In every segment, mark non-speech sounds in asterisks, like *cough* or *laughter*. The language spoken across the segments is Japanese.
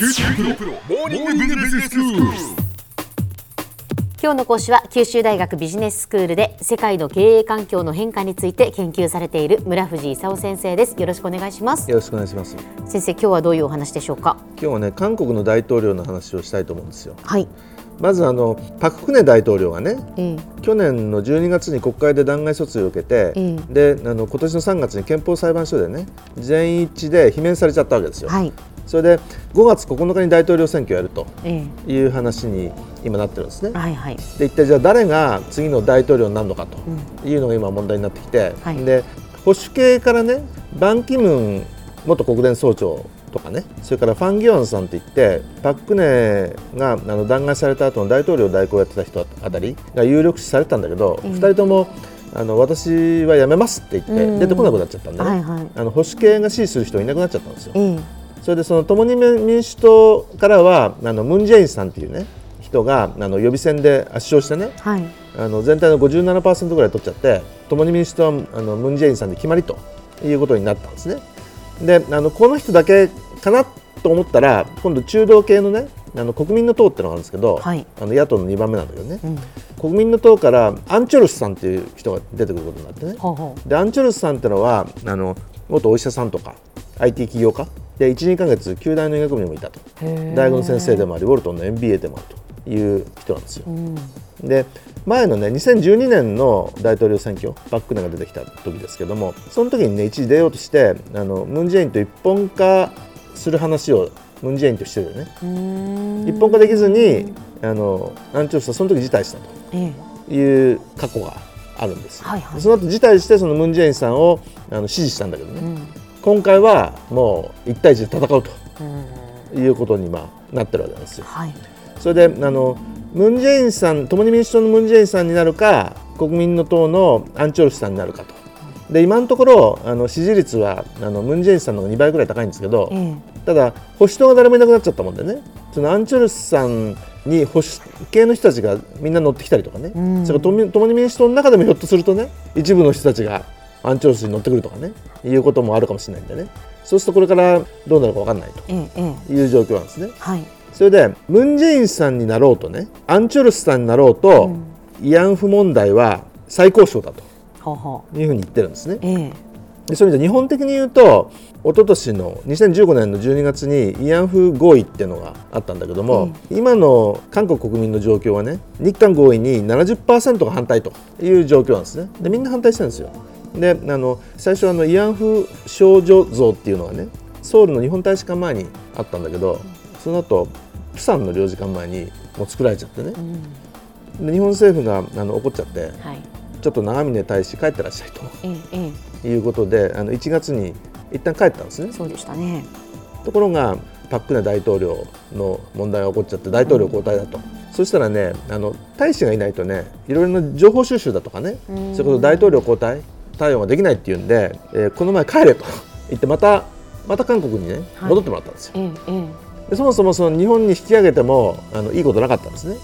九州大学モーニングビジネススクール。今日の講師は九州大学ビジネススクールで世界の経営環境の変化について研究されている村藤勲先生ですよろしくお願いしますよろしくお願いします。先生今日はどういうお話でしょうか？今日はね、韓国の大統領の話をしたいと思うんですよ。はい、まずあのパククネ大統領がね、え去年の12月に国会で弾劾訴追を受けて、えであの今年の3月に憲法裁判所でね、全一致で罷免されちゃったわけですよ。はい、それで5月9日に大統領選挙をやるとえいう話に今なってるんですね。はいはい。で一体じゃあ誰が次の大統領になるのかというのが今問題になってきて、はい。で保守系からねバン・キムン元国連総長とかねそれからファン・ギョンさんといってパク・クネがあの弾劾された後の大統領代行をやってた人あたりが有力視されてたんだけど、二人ともあの私は辞めますって言ってうん出てこなくなっちゃったんでね、はいはい。あの保守系が支持する人いなくなっちゃったんですよ。えそれでその共に民主党からはあのムン・ジェインさんっていうね人があの予備選で圧勝してねはい。あの全体の57%ぐらい取っちゃって共に民主党はあのムン・ジェインさんで決まりということになったんですね。であのこの人だけかなと思ったら今度中道系のねあの国民の党っていうのがあるんですけど、はい。あの野党の2番目なんだけどね、うん。国民の党からアン・チョルスさんっていう人が出てくることになってね。ほうほでアン・チョルスさんってのはあの元お医者さんとか IT 起業家？で12ヶ月旧大の医学部にもいたと。大学の先生でもありウォルトンの MBA でもあるという人なんですよ。うん。で前のね2012年の大統領選挙パク・クネが出てきた時ですけどもその時にね一時出ようとしてあのムン・ジェインと一本化する話をムン・ジェインとしてるよね。一本化できずにあのアン・チョルスはその時辞退したえという過去があるんですよ、はいはい。その後辞退してそのムン・ジェインさんをあの支持したんだけどね、えうん今回はもう1対1で戦ううん。ということにまあなってるわけなんですよ。はい。それであのムン・ジェインさん共に民主党のムン・ジェインさんになるか国民の党のアン・チョルスさんになるかと。で今のところあの支持率はあのムン・ジェインさんの方が2倍ぐらい高いんですけど、えただ保守党が誰もいなくなっちゃったもんでね。そのアン・チョルスさんに保守系の人たちがみんな乗ってきたりとかね、うん。それから共に民主党の中でもひょっとするとね一部の人たちがアン・チョルスに乗ってくるとかねいうこともあるかもしれないんでね。そうするとこれからどうなるか分かんないええええ。という状況なんですね。はい。それでムン・ジェインさんになろうとねアン・チョルスさんになろうと、うん。慰安婦問題は最高賞だと。いうふうに言ってるんですね。ええ。でそういう意味で日本的に言うと一昨年の2015年の12月に慰安婦合意っていうのがあったんだけども、今の韓国国民の状況はね日韓合意に70%が反対という状況なん。ですねでみんな反対してるんですよであの最初あの慰安婦少女像っていうのがねソウルの日本大使館前にあったんだけどその後プサンの領事館前にもう作られちゃってね。うん。で日本政府があの怒っちゃってはい。ちょっと長峰大使帰ってらっしゃいとえええいうことであの1月に一旦帰ったんですね。えそうでしたね。ところがパク・クネ大統領の問題が起こっちゃって大統領交代だと、そしたらねあの大使がいないとねいろいろな情報収集だとかねうん。それこそ大統領交代対応ができないっていうんで、えーこの前帰れと *laughs* 言ってまたまた韓国にねはい。戻ってもらったんですよ、ええええ。でそもそもその日本に引き上げてもあのいいことなかったんですね。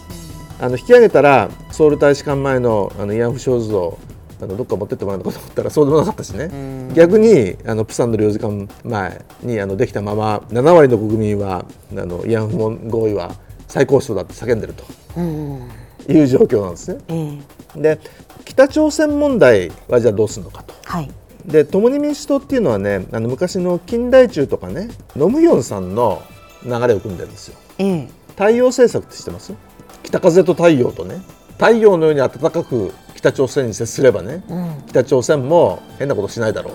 あの引き上げたらソウル大使館前のあの慰安婦肖像をあのどっか持ってってもらうのかと思ったらそうでもなかったしね、逆にあのプサンの領事館前にあのできたまま7割の国民はあの慰安婦合意は最高賞だって叫んでるうんという状況なんですね。ええで北朝鮮問題はじゃあどうするのかと。はい。で共に民主党っていうのはねあの昔の金大中とかねノムヒョンさんの流れを組んでるんですよ。ええ。太陽政策って知ってます？北風と太陽とね。太陽のように暖かく北朝鮮に接すればねうん。北朝鮮も変なことしないだろう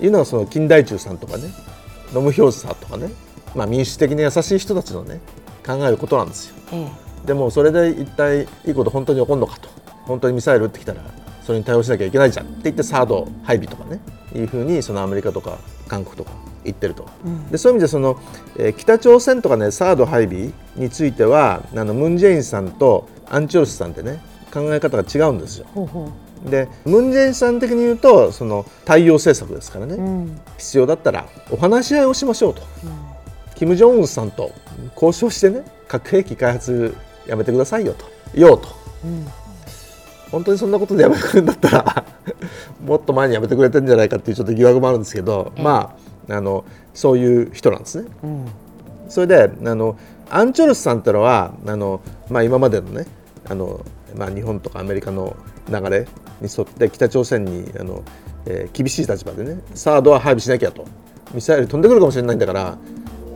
と。いうのがその金大中さんとかねノムヒョンさんとかね、まあ、民主的に優しい人たちのね考えることなんですよ。ええ。でもそれで一体いいこと本当に起こるのかと本当にミサイル撃ってきたらそれに対応しなきゃいけないじゃんって言ってサード配備とかねいうふうにそのアメリカとか韓国とか言ってると、うん。でそういう意味でその、えー北朝鮮とかねサード配備についてはあのムン・ジェインさんとアン・チョルスさんってね考え方が違うんですよ。ほうほでムン・ジェインさん的に言うとその太陽政策ですからね、ううん。必要だったらお話し合いをしましょうと、金正恩さんと交渉してね核兵器開発やめてくださいよと。ようと。うん本当にそんなことでやめてくれるんだったら *laughs* もっと前にやめてくれてるんじゃないかっていうちょっと疑惑もあるんですけど、ええ。まああのそういう人なんですね。うん。それであのアン・チョルスさんってのはあの、まあ、今までのねあの、まあ、日本とかアメリカの流れに沿って北朝鮮にあの、えー厳しい立場でねサードは配備しなきゃと。ミサイル飛んでくるかもしれないんだから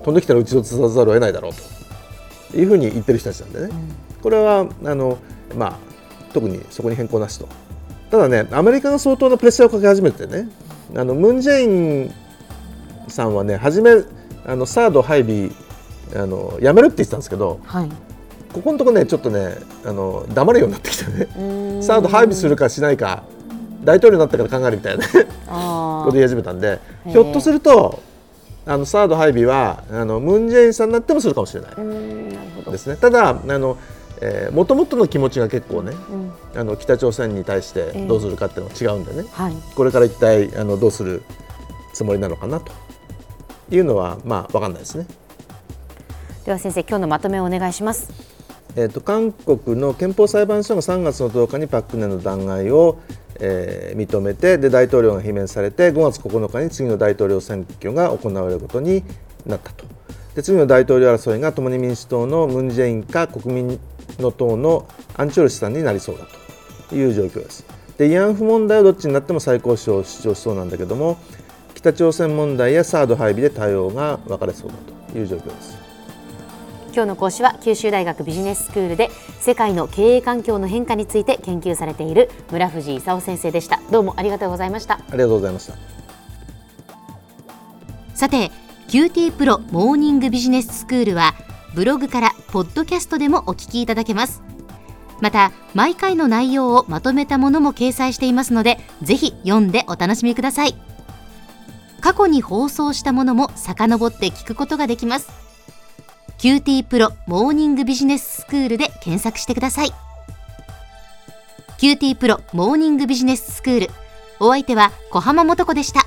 飛んできたら撃ち落とさざるを得ないだろうと。いうふうに言ってる人たちなんでね、これはあの、まあ、特にそこに変更なしと。ただねアメリカが相当なプレッシャーをかけ始めてねあのムン・ジェインさんはね初めあのサード配備あのやめるって言ってたんですけどはい。ここのとこねちょっとねあの黙るようになってきたね。サード配備するかしないか大統領になってから考えるみたいなこと言い始めたんでひょっとするとあのサード配備はあのムン・ジェインさんになってもするかもしれないですね。ただあのもともとの気持ちが結構ねうん。あの北朝鮮に対してええ。どうするかっていうのが違うんでね、はい。これから一体あのどうするつもりなのかなというのはまあ分かんないですね。では先生今日のまとめをお願いします。えー、と韓国の憲法裁判所が3月の10日にパク・クネの弾劾を、えー認めてで大統領が罷免されて5月9日に次の大統領選挙が行われることになったと。で次の大統領争いが共に民主党のムン・ジェインか国民の党のアン・チョルスさんになりそうだという状況です。で慰安婦問題はどっちになっても最高賞を主張しそうなんだけども北朝鮮問題やサード配備で対応が分かれそうだという状況です。今日の講師は九州大学ビジネススクールで世界の経営環境の変化について研究されている村藤勲先生でした。どうもありがとうございました。ありがとうございました。さて QT プロモーニングビジネススクールはブログからポッドキャストでもお聞きいただけます。また毎回の内容をまとめたものも掲載していますのでぜひ読んでお楽しみください。過去に放送したものも遡って聞くことができます。QT プロモーニングビジネススクールで検索してください。QT プロモーニングビジネススクール。お相手は小浜もとこでした。